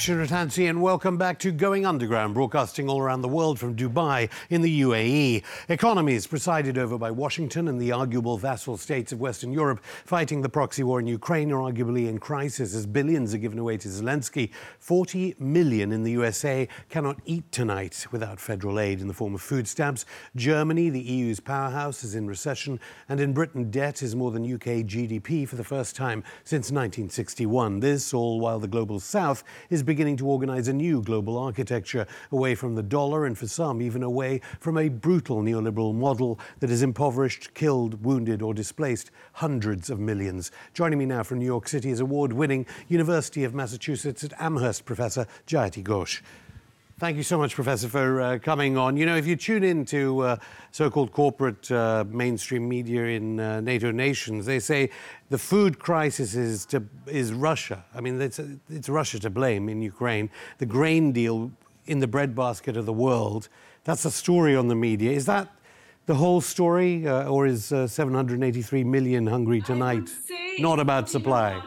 Afshin Rattansi, and welcome back to Going Underground, broadcasting all around the world from Dubai in the UAE. Economies presided over by Washington and the arguable vassal states of Western Europe fighting the proxy war in Ukraine are arguably in crisis as billions are given away to Zelensky. 40 million in the USA cannot eat tonight without federal aid in the form of food stamps. Germany, the EU's powerhouse, is in recession, and in Britain, debt is more than UK GDP for the first time since 1961. This all while the global south is beginning to organize a new global architecture away from the dollar and for some even away from a brutal neoliberal model that has impoverished, killed, wounded, or displaced hundreds of millions. Joining me now from New York City is award winning University of Massachusetts at Amherst professor Jayati Ghosh. Thank you so much, Professor, for uh, coming on. You know, if you tune in to uh, so called corporate uh, mainstream media in uh, NATO nations, they say the food crisis is, to, is Russia. I mean, it's, it's Russia to blame in Ukraine. The grain deal in the breadbasket of the world, that's the story on the media. Is that the whole story, uh, or is uh, 783 million hungry tonight not about supply?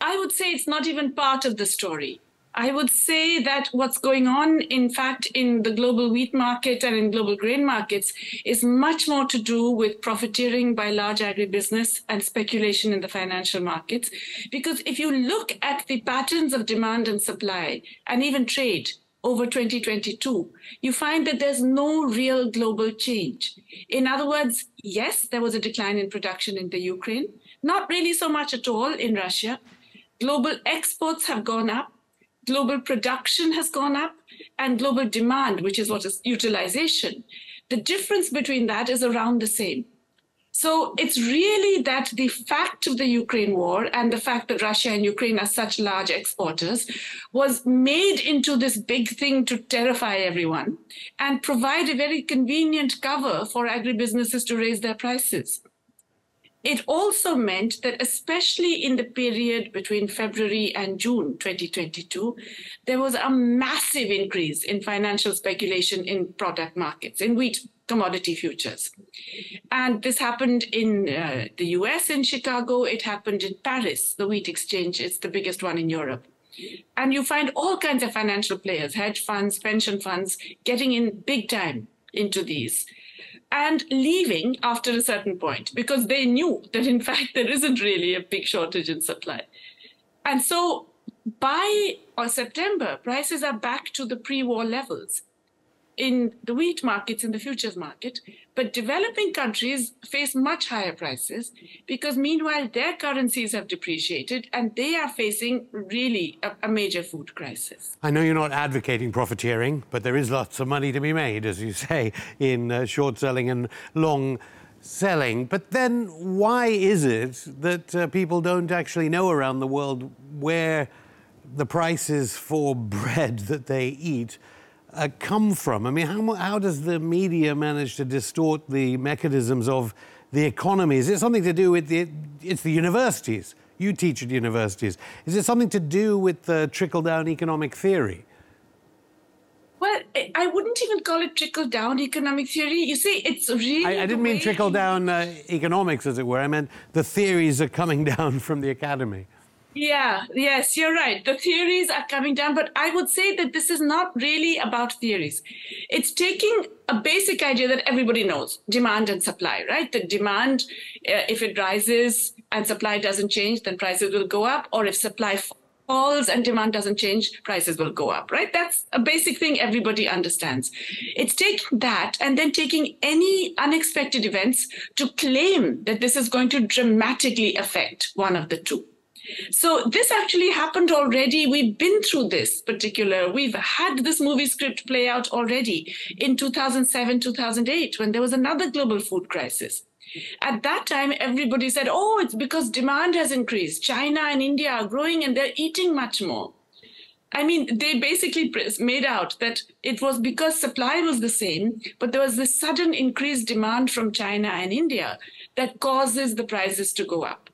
I would say it's not even part of the story I would say that what's going on, in fact, in the global wheat market and in global grain markets is much more to do with profiteering by large agribusiness and speculation in the financial markets. Because if you look at the patterns of demand and supply and even trade over 2022, you find that there's no real global change. In other words, yes, there was a decline in production in the Ukraine, not really so much at all in Russia. Global exports have gone up global production has gone up and global demand, which is what is utilization, the difference between that is around the same. So it's really that the fact of the Ukraine war and the fact that Russia and Ukraine are such large exporters was made into this big thing to terrify everyone and provide a very convenient cover for agribusinesses to raise their prices. It also meant that, especially in the period between February and June 2022, there was a massive increase in financial speculation in product markets, in wheat commodity futures. And this happened in uh, the US, in Chicago. It happened in Paris, the wheat exchange. It's the biggest one in Europe. And you find all kinds of financial players, hedge funds, pension funds, getting in big time into these and leaving after a certain point because they knew that in fact there isn't really a big shortage in supply. And so by September, prices are back to the pre war levels in the wheat markets, in the futures market. But developing countries face much higher prices because meanwhile their currencies have depreciated and they are facing really a, a, major food crisis. I know you're not advocating profiteering, but there is lots of money to be made, as you say, in uh, short selling and long selling. But then why is it that uh, people don't actually know around the world where the prices for bread that they eat? Uh, come from? I mean, how, how does the media manage to distort the mechanisms of the economy? Is it something to do with the, it's the universities? You teach at universities. Is it something to do with the trickle down economic theory? Well, I wouldn't even call it trickle down economic theory. You see, it's really. I, I didn't mean trickle down uh, economics, as it were. I meant the theories are coming down from the academy. Yeah, yes, you're right. The theories are coming down, but I would say that this is not really about theories. It's taking a basic idea that everybody knows demand and supply, right? The demand, uh, if it rises and supply doesn't change, then prices will go up. Or if supply falls and demand doesn't change, prices will go up, right? That's a basic thing everybody understands. It's taking that and then taking any unexpected events to claim that this is going to dramatically affect one of the two. So this actually happened already. We've been through this particular, we've had this movie script play out already in 2007, 2008, when there was another global food crisis. At that time, everybody said, oh, it's because demand has increased. China and India are growing and they're eating much more. I mean, they basically made out that it was because supply was the same, but there was this sudden increased demand from China and India that causes the prices to go up.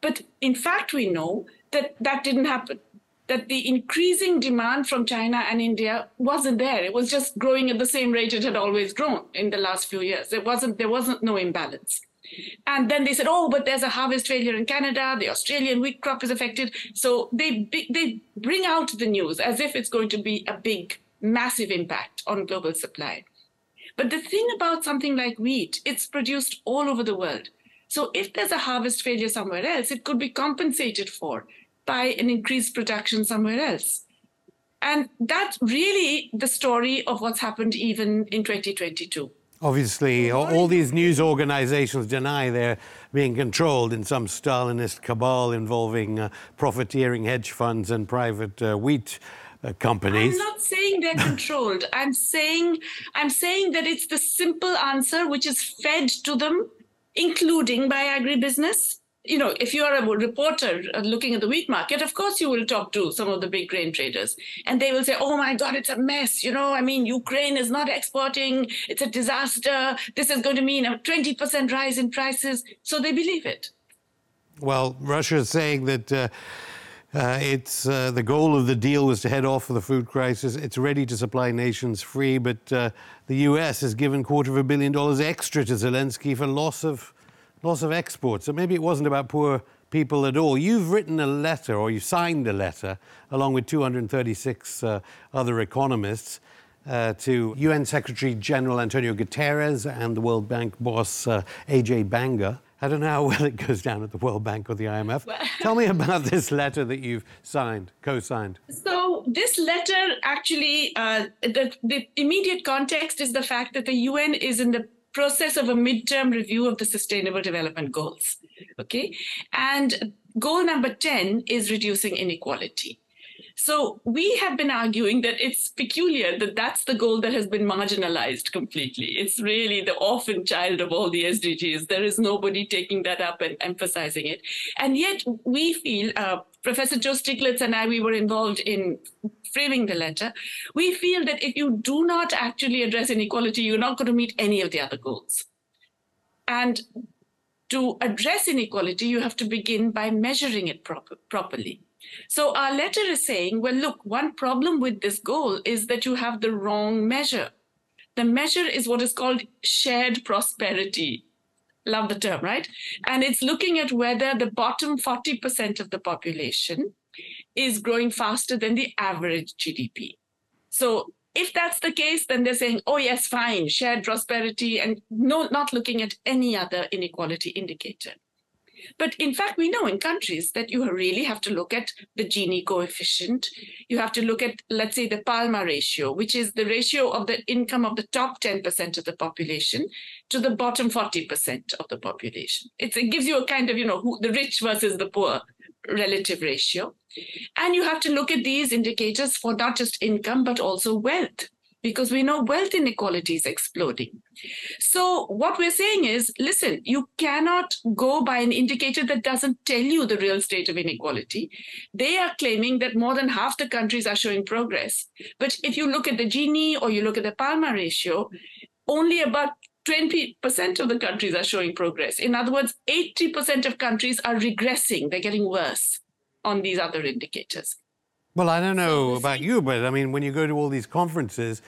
But in fact, we know that that didn't happen. That the increasing demand from China and India wasn't there. It was just growing at the same rate it had always grown in the last few years. It wasn't, there wasn't no imbalance. And then they said, oh, but there's a harvest failure in Canada. The Australian wheat crop is affected. So they, they bring out the news as if it's going to be a big, massive impact on global supply. But the thing about something like wheat, it's produced all over the world. So if there's a harvest failure somewhere else, it could be compensated for by an increased production somewhere else. And that's really the story of what's happened even in 2022. Obviously, all these news organizations deny they're being controlled in some Stalinist cabal involving uh, profiteering hedge funds and private uh, wheat uh, companies. I'm not saying they're controlled. I'm saying I'm saying that it's the simple answer which is fed to them, including by agribusiness you know, if you are a reporter looking at the wheat market, of course you will talk to some of the big grain traders and they will say, oh my God, it's a mess. You know, I mean, Ukraine is not exporting. It's a disaster. This is going to mean a 20% rise in prices. So they believe it. Well, Russia is saying that. Uh, uh, it's uh, the goal of the deal was to head off the food crisis. It's ready to supply nations free, but uh, the U.S. has given quarter of a billion dollars extra to Zelensky for loss of loss of exports. So maybe it wasn't about poor people at all. You've written a letter, or you signed a letter, along with 236 uh, other economists, uh, to UN Secretary General Antonio Guterres and the World Bank boss uh, Ajay Banga. I don't know how well it goes down at the World Bank or the IMF. Well, Tell me about this letter that you've signed, co-signed. So this letter actually, uh, the, the immediate context is the fact that the UN is in the process of a midterm review of the Sustainable Development Goals. Okay. And goal number 10 is reducing inequality. So we have been arguing that it's peculiar that that's the goal that has been marginalized completely. It's really the orphan child of all the SDGs. There is nobody taking that up and emphasizing it. And yet we feel, uh, Professor Joe Stiglitz and I, we were involved in framing the letter. We feel that if you do not actually address inequality, you're not going to meet any of the other goals. And to address inequality, you have to begin by measuring it properly. So our letter is saying, well, look, one problem with this goal is that you have the wrong measure. The measure is what is called shared prosperity. Love the term, right? And it's looking at whether the bottom 40% of the population is growing faster than the average GDP. So if that's the case, then they're saying, oh, yes, fine, shared prosperity, and no, not looking at any other inequality indicator. But in fact, we know in countries that you really have to look at the Gini coefficient. You have to look at, let's say, the Palma ratio, which is the ratio of the income of the top 10% of the population to the bottom 40% of the population. It's, it gives you a kind of, you know, who, the rich versus the poor relative ratio. And you have to look at these indicators for not just income, but also wealth because we know wealth inequality is exploding. So, what we're saying is listen, you cannot go by an indicator that doesn't tell you the real state of inequality. They are claiming that more than half the countries are showing progress. But if you look at the Gini or you look at the Palma ratio, only about 20% of the countries are showing progress. In other words, 80% of countries are regressing, they're getting worse on these other indicators. Well, I don't know about you, but I mean, when you go to all these conferences,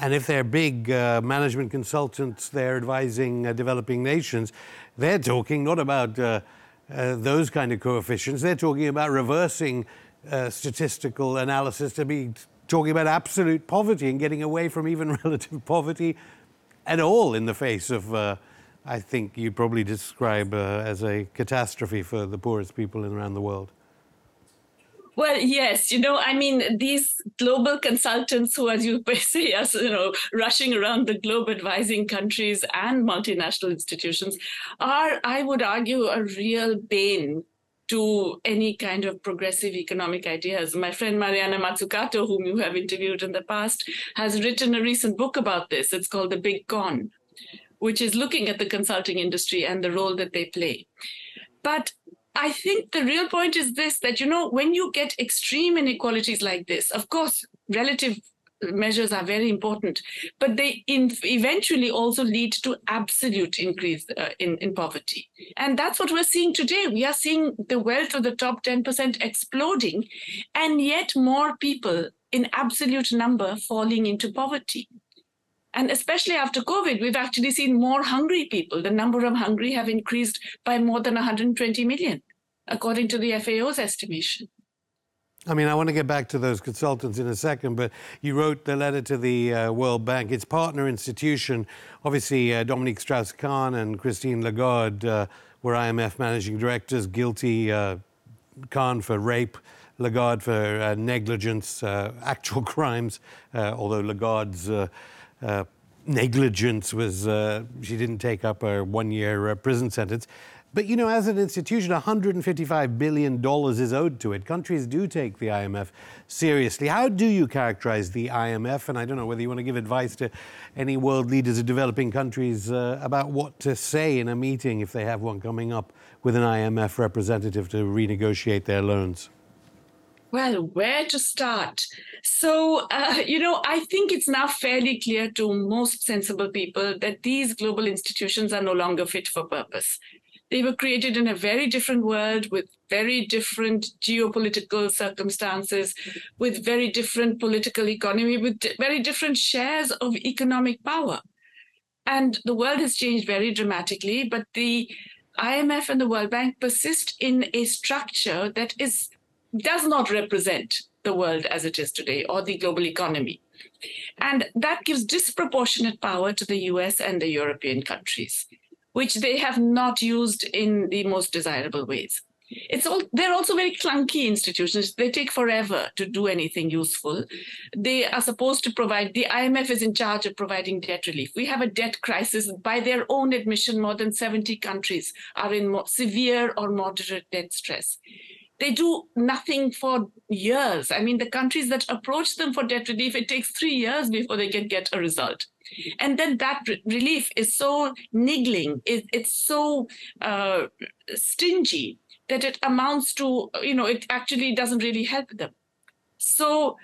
and if they're big uh, management consultants, they're advising uh, developing nations, they're talking not about uh, uh those kind of coefficients, they're talking about reversing uh, statistical analysis to be talking about absolute poverty and getting away from even relative poverty at all in the face of, uh, I think you probably describe as a catastrophe for the poorest people around the world. Well, yes, you know, I mean, these global consultants who, as you say, are you know rushing around the globe advising countries and multinational institutions, are, I would argue, a real bane to any kind of progressive economic ideas. My friend Mariana Mazzucato, whom you have interviewed in the past, has written a recent book about this. It's called The Big Con, which is looking at the consulting industry and the role that they play. But I think the real point is this that, you know, when you get extreme inequalities like this, of course, relative measures are very important, but they in, eventually also lead to absolute increase uh, in, in poverty. And that's what we're seeing today. We are seeing the wealth of the top 10% exploding, and yet more people in absolute number falling into poverty. And especially after COVID, we've actually seen more hungry people. The number of hungry have increased by more than 120 million, according to the FAO's estimation. I mean, I want to get back to those consultants in a second, but you wrote the letter to the uh, World Bank. Its partner institution, obviously, uh, Dominique Strauss Kahn and Christine Lagarde uh, were IMF managing directors, guilty uh, Kahn for rape, Lagarde for uh, negligence, uh, actual crimes, although Lagarde's negligence was she didn't take up a one year prison sentence. But you know, as an institution, $155 billion is owed to it. Countries do take the IMF seriously. How do you characterize the IMF? And I don't know whether you want to give advice to any world leaders of developing countries uh, about what to say in a meeting if they have one coming up with an IMF representative to renegotiate their loans. Well, where to start? So, uh, you know, I think it's now fairly clear to most sensible people that these global institutions are no longer fit for purpose. They were created in a very different world with very different geopolitical circumstances, with very different political economy, with very different shares of economic power. And the world has changed very dramatically, but the IMF and the World Bank persist in a structure that is does not represent the world as it is today or the global economy. And that gives disproportionate power to the US and the European countries which they have not used in the most desirable ways. It's all they're also very clunky institutions. They take forever to do anything useful. They are supposed to provide the IMF is in charge of providing debt relief. We have a debt crisis. By their own admission, more than 70 countries are in severe or moderate debt stress they do nothing for years. I mean, the countries that approach them for debt relief, it takes three years before they can get a result. And then that re- relief is so niggling, it, it's so uh, stingy that it amounts to, you know, it actually doesn't really help them. So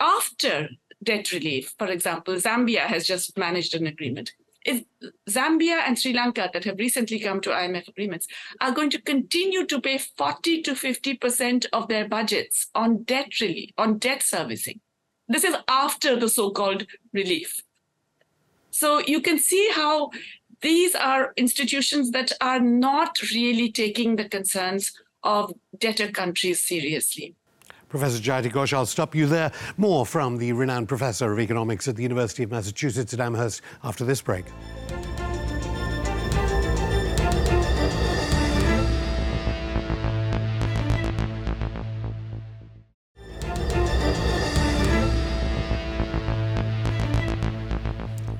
after debt relief, for example, Zambia has just managed an agreement is Zambia and Sri Lanka that have recently come to IMF agreements are going to continue to pay 40 to 50% of their budgets on debt relief, on debt servicing. This is after the so-called relief. So you can see how these are institutions that are not really taking the concerns of debtor countries seriously. Professor Jayati Ghosh, I'll stop you there. More from the renowned professor of economics at the University of Massachusetts at Amherst after this break.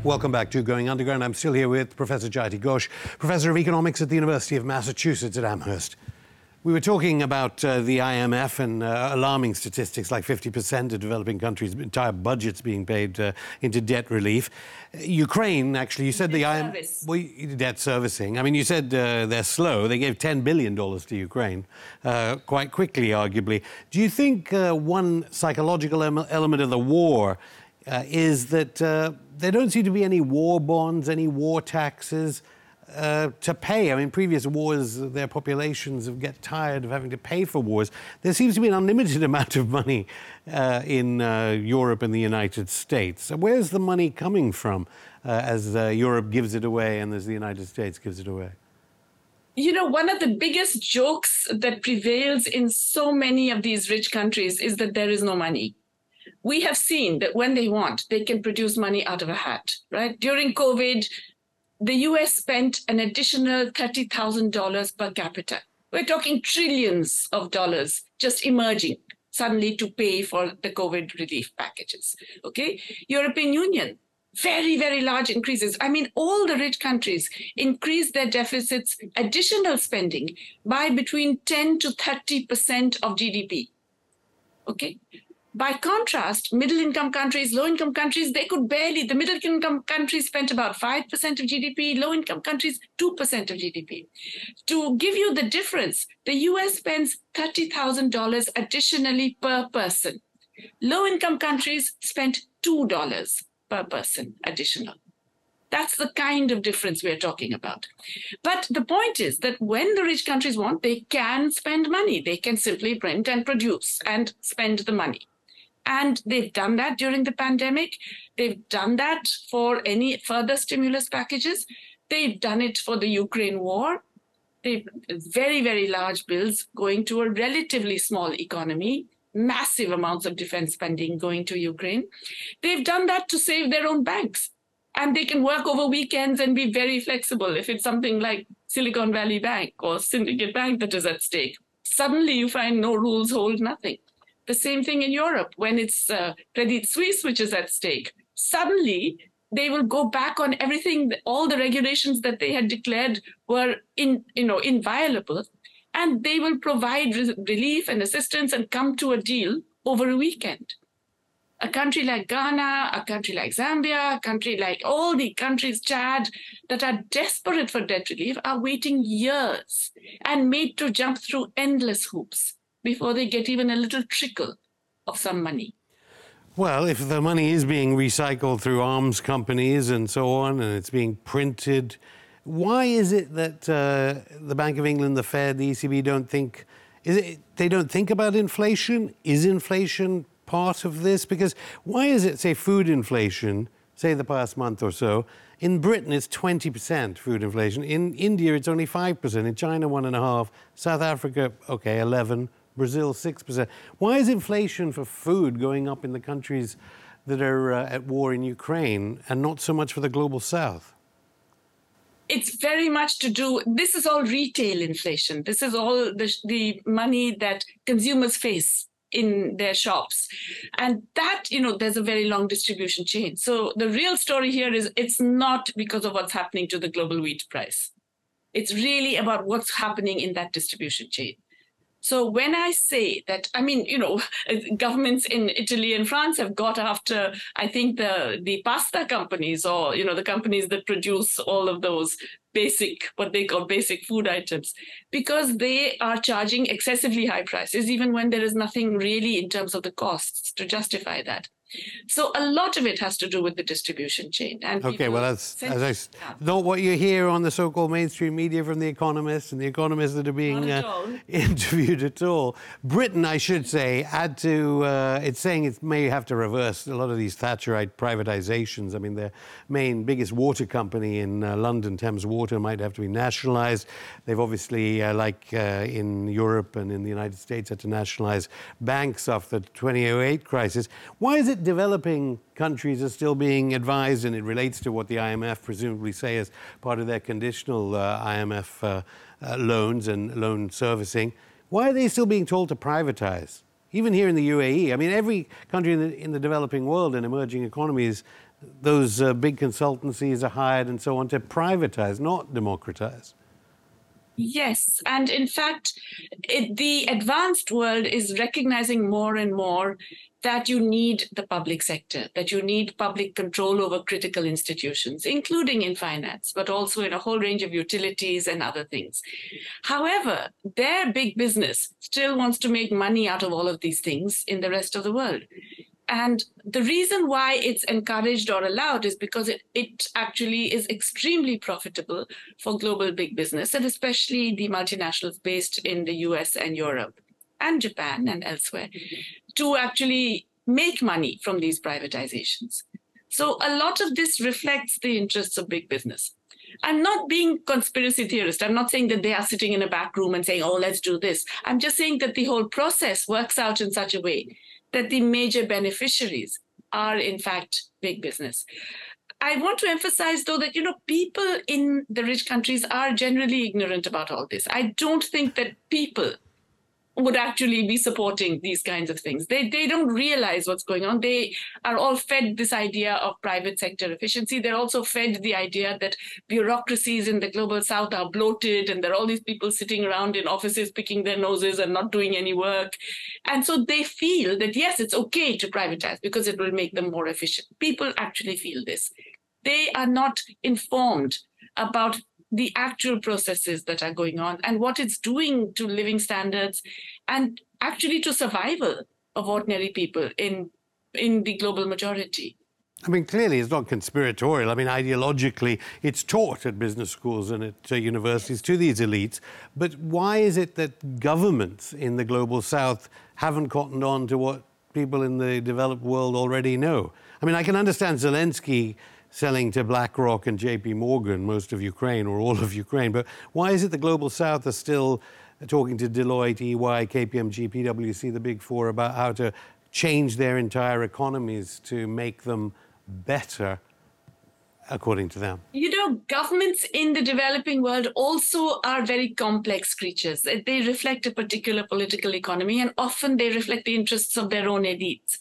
Welcome back to Going Underground. I'm still here with Professor Jayati Ghosh, Professor of Economics at the University of Massachusetts at Amherst. We were talking about uh, the IMF and uh, alarming statistics like 50% of developing countries' entire budgets being paid uh, into debt relief. Ukraine, actually, you said debt the IMF. Well, debt servicing. I mean, you said uh, they're slow. They gave $10 billion to Ukraine uh, quite quickly, arguably. Do you think uh, one psychological element of the war is that there don't seem to be any war bonds, any war taxes? Uh, to pay. I mean, previous wars, their populations have get tired of having to pay for wars. There seems to be an unlimited amount of money uh, in uh, Europe and the United States. So where's the money coming from uh, as uh, Europe gives it away and as the United States gives it away? You know, one of the biggest jokes that prevails in so many of these rich countries is that there is no money we have seen that when they want, they can produce money out of a hat, right? During COVID, the US spent an additional $30,000 per capita. We're talking trillions of dollars just emerging suddenly to pay for the COVID relief packages. Okay. European Union, very, very large increases. I mean, all the rich countries increased their deficits, additional spending by between 10 to 30% of GDP. Okay. By contrast, middle income countries, low income countries, they could barely, the middle income countries spent about 5% of GDP, low income countries, 2% of GDP. To give you the difference, the US spends $30,000 additionally per person. Low income countries spent $2 per person additional. That's the kind of difference we're talking about. But the point is that when the rich countries want, they can spend money. They can simply print and produce and spend the money. And they've done that during the pandemic. They've done that for any further stimulus packages. They've done it for the Ukraine war. They've very, very large bills going to a relatively small economy, massive amounts of defense spending going to Ukraine. They've done that to save their own banks. And they can work over weekends and be very flexible if it's something like Silicon Valley Bank or Syndicate Bank that is at stake. Suddenly you find no rules hold nothing. The same thing in Europe when it's uh, Credit Suisse which is at stake. Suddenly, they will go back on everything, all the regulations that they had declared were in, you know, inviolable, and they will provide re- relief and assistance and come to a deal over a weekend. A country like Ghana, a country like Zambia, a country like all the countries, Chad, that are desperate for debt relief are waiting years and made to jump through endless hoops before they get even a little trickle of some money. Well, if the money is being recycled through arms companies and so on, and it's being printed, why is it that uh, the Bank of England, the Fed, the ECB don't think is it they don't think about inflation? Is inflation part of this? Because why is it, say, food inflation, say the past month or so, in Britain it's 20% food inflation. In India it's only 5%. In China, 1.5. South Africa, okay, 11. Brazil 6%. Why is inflation for food going up in the countries that are uh, at war in Ukraine and not so much for the global south? It's very much to do, this is all retail inflation. This is all the, the money that consumers face in their shops. And that, you know, there's a very long distribution chain. So the real story here is it's not because of what's happening to the global wheat price. It's really about what's happening in that distribution chain. So when I say that, I mean, you know, uh, governments in Italy and France have got after, I think the the pasta companies or you know the companies that produce all of those basic what they call basic food items because they are charging excessively high prices even when there is nothing really in terms of the costs to justify that so a lot of it has to do with the distribution chain. And okay, well, that's as I, not what you hear on the so-called mainstream media from the economists and the economists that are being uh, interviewed at all. Britain, I should say, had to. Uh, it's saying it may have to reverse a lot of these Thatcherite privatizations. I mean, the main biggest water company in uh, London, Thames Water, might have to be nationalised. They've obviously, uh, like uh, in Europe and in the United States, had to nationalise banks after the 2008 crisis. Why is it developing countries are still being advised, and it relates to what the IMF presumably say as part of their conditional uh, IMF uh, uh, loans and loan servicing. Why are they still being told to privatize? Even here in the UAE, I mean, every country in the, in the developing world and emerging economies, those uh, big consultancies are hired and so on to privatize, not democratize. Yes, and in fact, it, the advanced world is recognizing more and more that you need the public sector, that you need public control over critical institutions, including in finance, but also in a whole range of utilities and other things. However, their big business still wants to make money out of all of these things in the rest of the world. And the reason why it's encouraged or allowed is because it, it actually is extremely profitable for global big business, and especially the multinationals based in the US and Europe and Japan and elsewhere to actually make money from these privatizations. So a lot of this reflects the interests of big business. I'm not being conspiracy theorist. I'm not saying that they are sitting in a back room and saying, oh, let's do this. I'm just saying that the whole process works out in such a way that the major beneficiaries are, in fact, big business. I want to emphasize, though, that you know people in the rich countries are generally ignorant about all this. I don't think that people would actually be supporting these kinds of things. They they don't realize what's going on. They are all fed this idea of private sector efficiency. They're also fed the idea that bureaucracies in the global south are bloated and there are all these people sitting around in offices picking their noses and not doing any work. And so they feel that yes, it's okay to privatize because it will make them more efficient. People actually feel this. They are not informed about the actual processes that are going on and what it's doing to living standards and actually to survival of ordinary people in in the global majority. I mean, clearly it's not conspiratorial. I mean, ideologically, it's taught at business schools and at uh, universities to these elites. But why is it that governments in the global south haven't cottoned on to what people in the developed world already know? I mean, I can understand Zelensky selling to BlackRock and JP Morgan most of Ukraine or all of Ukraine, but why is it the global south are still talking to Deloitte, EY, KPMG, PwC, the big four, about how to change their entire economies to make them better according to them? You know, governments in the developing world also are very complex creatures. They reflect a particular political economy, and often they reflect the interests of their own elites.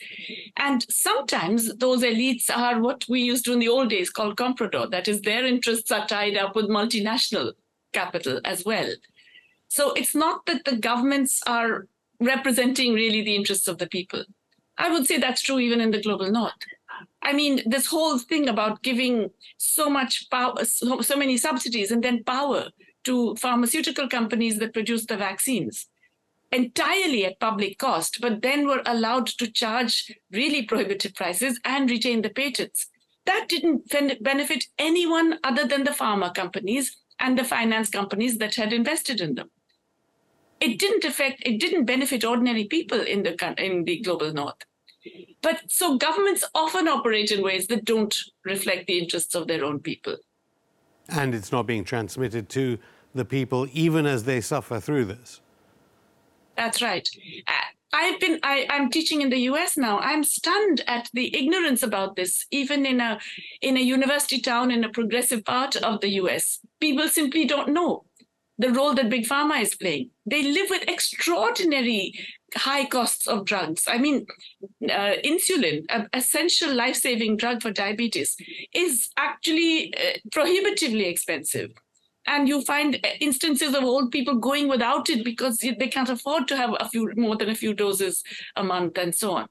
And sometimes those elites are what we used to in the old days call comprador. That is, their interests are tied up with multinational capital as well. So it's not that the governments are representing really the interests of the people. I would say that's true even in the global north. I mean, this whole thing about giving so much power, so, so many subsidies and then power to pharmaceutical companies that produce the vaccines entirely at public cost, but then were allowed to charge really prohibitive prices and retain the patents. That didn't benefit anyone other than the pharma companies and the finance companies that had invested in them. It didn't affect, it didn't benefit ordinary people in the in the global north. But so governments often operate in ways that don't reflect the interests of their own people. And it's not being transmitted to the people even as they suffer through this. That's right. Uh, I've been I, I'm teaching in the US now. I'm stunned at the ignorance about this, even in a in a university town in a progressive part of the US. People simply don't know the role that big pharma is playing. They live with extraordinary high costs of drugs. I mean, uh, insulin, an essential life saving drug for diabetes, is actually uh, prohibitively expensive. And you find instances of old people going without it because they can't afford to have a few more than a few doses a month and so on.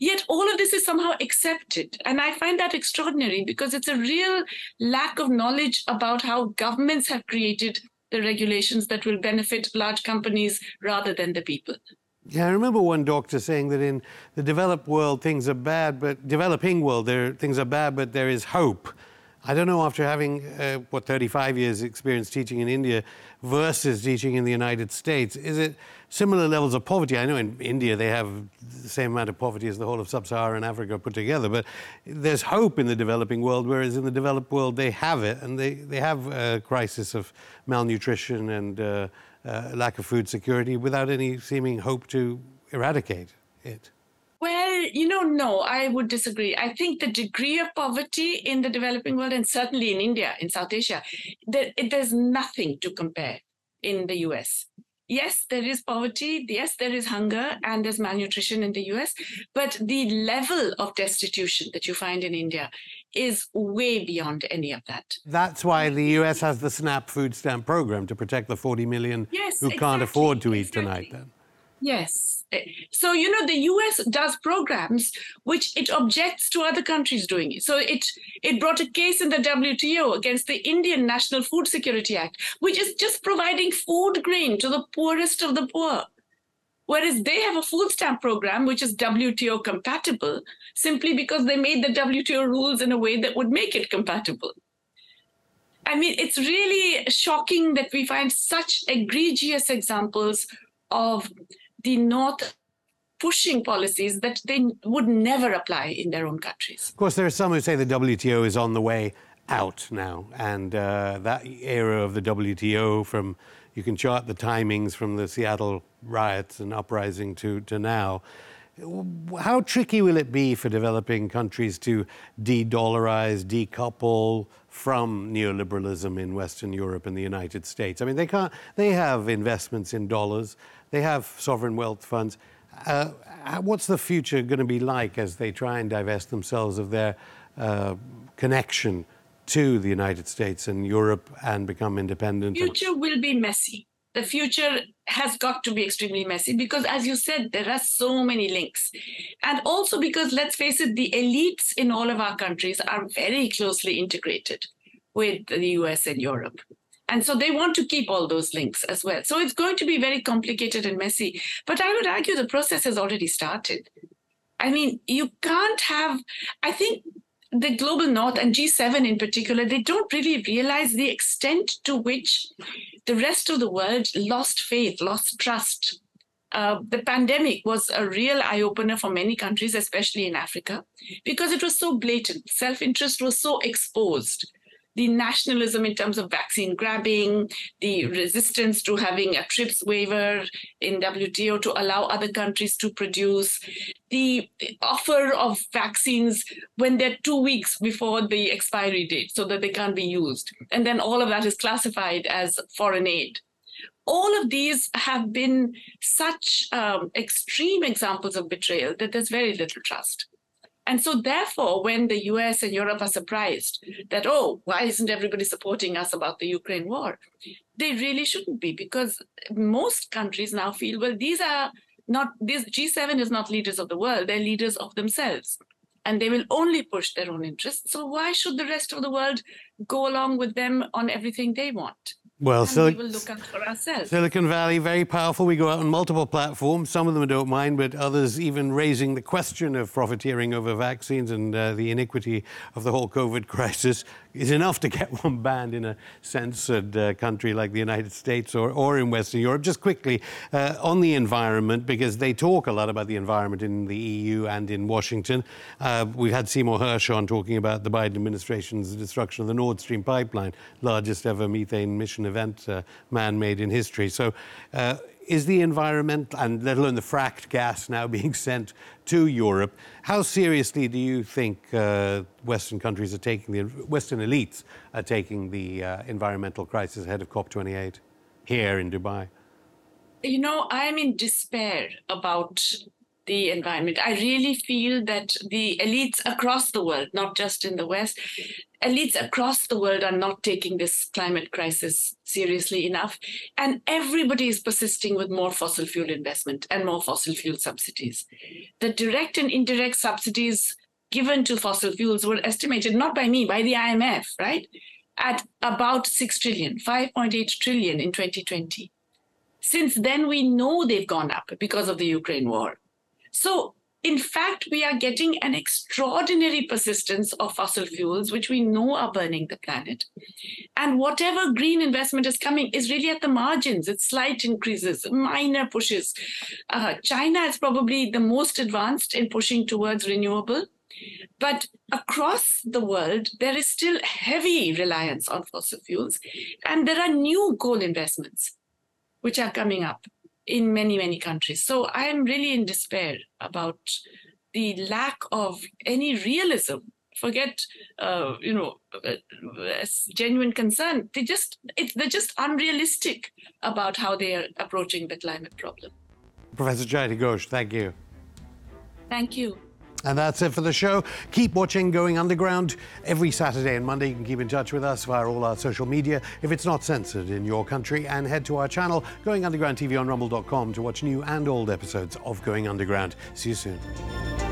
Yet all of this is somehow accepted. And I find that extraordinary because it's a real lack of knowledge about how governments have created the regulations that will benefit large companies rather than the people. Yeah, I remember one doctor saying that in the developed world things are bad, but developing world there things are bad, but there is hope. I don't know after having uh, what 35 years experience teaching in India versus teaching in the United States, is it similar levels of poverty? I know in India they have the same amount of poverty as the whole of sub-Saharan Africa put together, but there's hope in the developing world, whereas in the developed world they have it, and they, they have a crisis of malnutrition and uh, uh, lack of food security without any seeming hope to eradicate it. Well, you know, no, I would disagree. I think the degree of poverty in the developing world, and certainly in India, in South Asia, there, there's nothing to compare in the US. Yes, there is poverty. Yes, there is hunger and there's malnutrition in the US. But the level of destitution that you find in India is way beyond any of that. That's why the US has the SNAP food stamp program to protect the 40 million yes, who exactly, can't afford to eat exactly. tonight then. Yes. Eh, so, you know, the US does programs which it objects to other countries doing it. So it it brought a case in the WTO against the Indian National Food Security Act, which is just providing food grain to the poorest of the poor. Whereas they have a food stamp program which is WTO compatible simply because they made the WTO rules in a way that would make it compatible. I mean, it's really shocking that we find such egregious examples of the North pushing policies that they would never apply in their own countries. Of course, there are some who say the WTO is on the way out now, and uh, that era of the WTO from you can chart the timings from the Seattle riots and uprising to, to now. How tricky will it be for developing countries to de dollarize, decouple from neoliberalism in Western Europe and the United States? I mean, they, can't, they have investments in dollars, they have sovereign wealth funds. Uh, what's the future going to be like as they try and divest themselves of their uh, connection to the United States and Europe and become independent? The future will be messy the future has got to be extremely messy because, as you said, there are so many links. And also because, let's face it, the elites in all of our countries are very closely integrated with the US and Europe. And so they want to keep all those links as well. So it's going to be very complicated and messy. But I would argue the process has already started. I mean, you can't have, I think the global north and G7 in particular, they don't really realize the extent to which the rest of the world lost faith, lost trust uh, the pandemic was a real eye opener for many countries, especially in Africa, because it was so blatant. Self interest was so exposed. The nationalism in terms of vaccine grabbing, the resistance to having a TRIPS waiver in WTO to allow other countries to produce, the offer of vaccines when they're two weeks before the expiry date so that they can't be used. And then all of that is classified as foreign aid all of these have been such um, extreme examples of betrayal that there's very little trust. And so, therefore, when the US and Europe are surprised that, oh, why isn't everybody supporting us about the Ukraine war? They really shouldn't be because most countries now feel, well, these are not, this G7 is not leaders of the world, they're leaders of themselves. And they will only push their own interests. So, why should the rest of the world go along with them on everything they want? Well, we will look out for ourselves. Silicon Valley, very powerful. We go out on multiple platforms. Some of them don't mind, but others even raising the question of profiteering over vaccines and uh, the iniquity of the whole COVID crisis is enough to get one banned in a censored uh, country like the United States or, or in Western Europe. Just quickly uh, on the environment, because they talk a lot about the environment in the EU and in Washington. Uh, we've had Seymour Hersh on talking about the Biden administration's destruction of the Nord Stream pipeline, largest ever methane emission event uh, man made in history. So, uh, is the environment, and let alone the fracked gas now being sent to Europe, how seriously do you think uh, Western countries are taking the Western elites are taking the uh, environmental crisis ahead of COP28 here in Dubai? You know, I'm in despair about the environment. I really feel that the elites across the world, not just in the West, elites across the world are not taking this climate crisis seriously enough. And everybody is persisting with more fossil fuel investment and more fossil fuel subsidies. The direct and indirect subsidies given to fossil fuels were estimated not by me, by the IMF, right? At about 6 trillion, 5.8 trillion in 2020. Since then, we know they've gone up because of the Ukraine war. So, in fact, we are getting an extraordinary persistence of fossil fuels, which we know are burning the planet. And whatever green investment is coming is really at the margins. It's slight increases, minor pushes. Uh, China is probably the most advanced in pushing towards renewable. But across the world, there is still heavy reliance on fossil fuels. And there are new coal investments which are coming up in many, many countries. So I am really in despair about the lack of any realism. Forget, uh, you know, uh, genuine concern. They just, it, they're just unrealistic about how they are approaching the climate problem. Professor Jayati Ghosh, thank you. Thank you. And that's it for the show. Keep watching Going Underground every Saturday and Monday. You can keep in touch with us via all our social media if it's not censored in your country. And head to our channel, Going Underground TV on rumble.com, to watch new and old episodes of Going Underground. See you soon.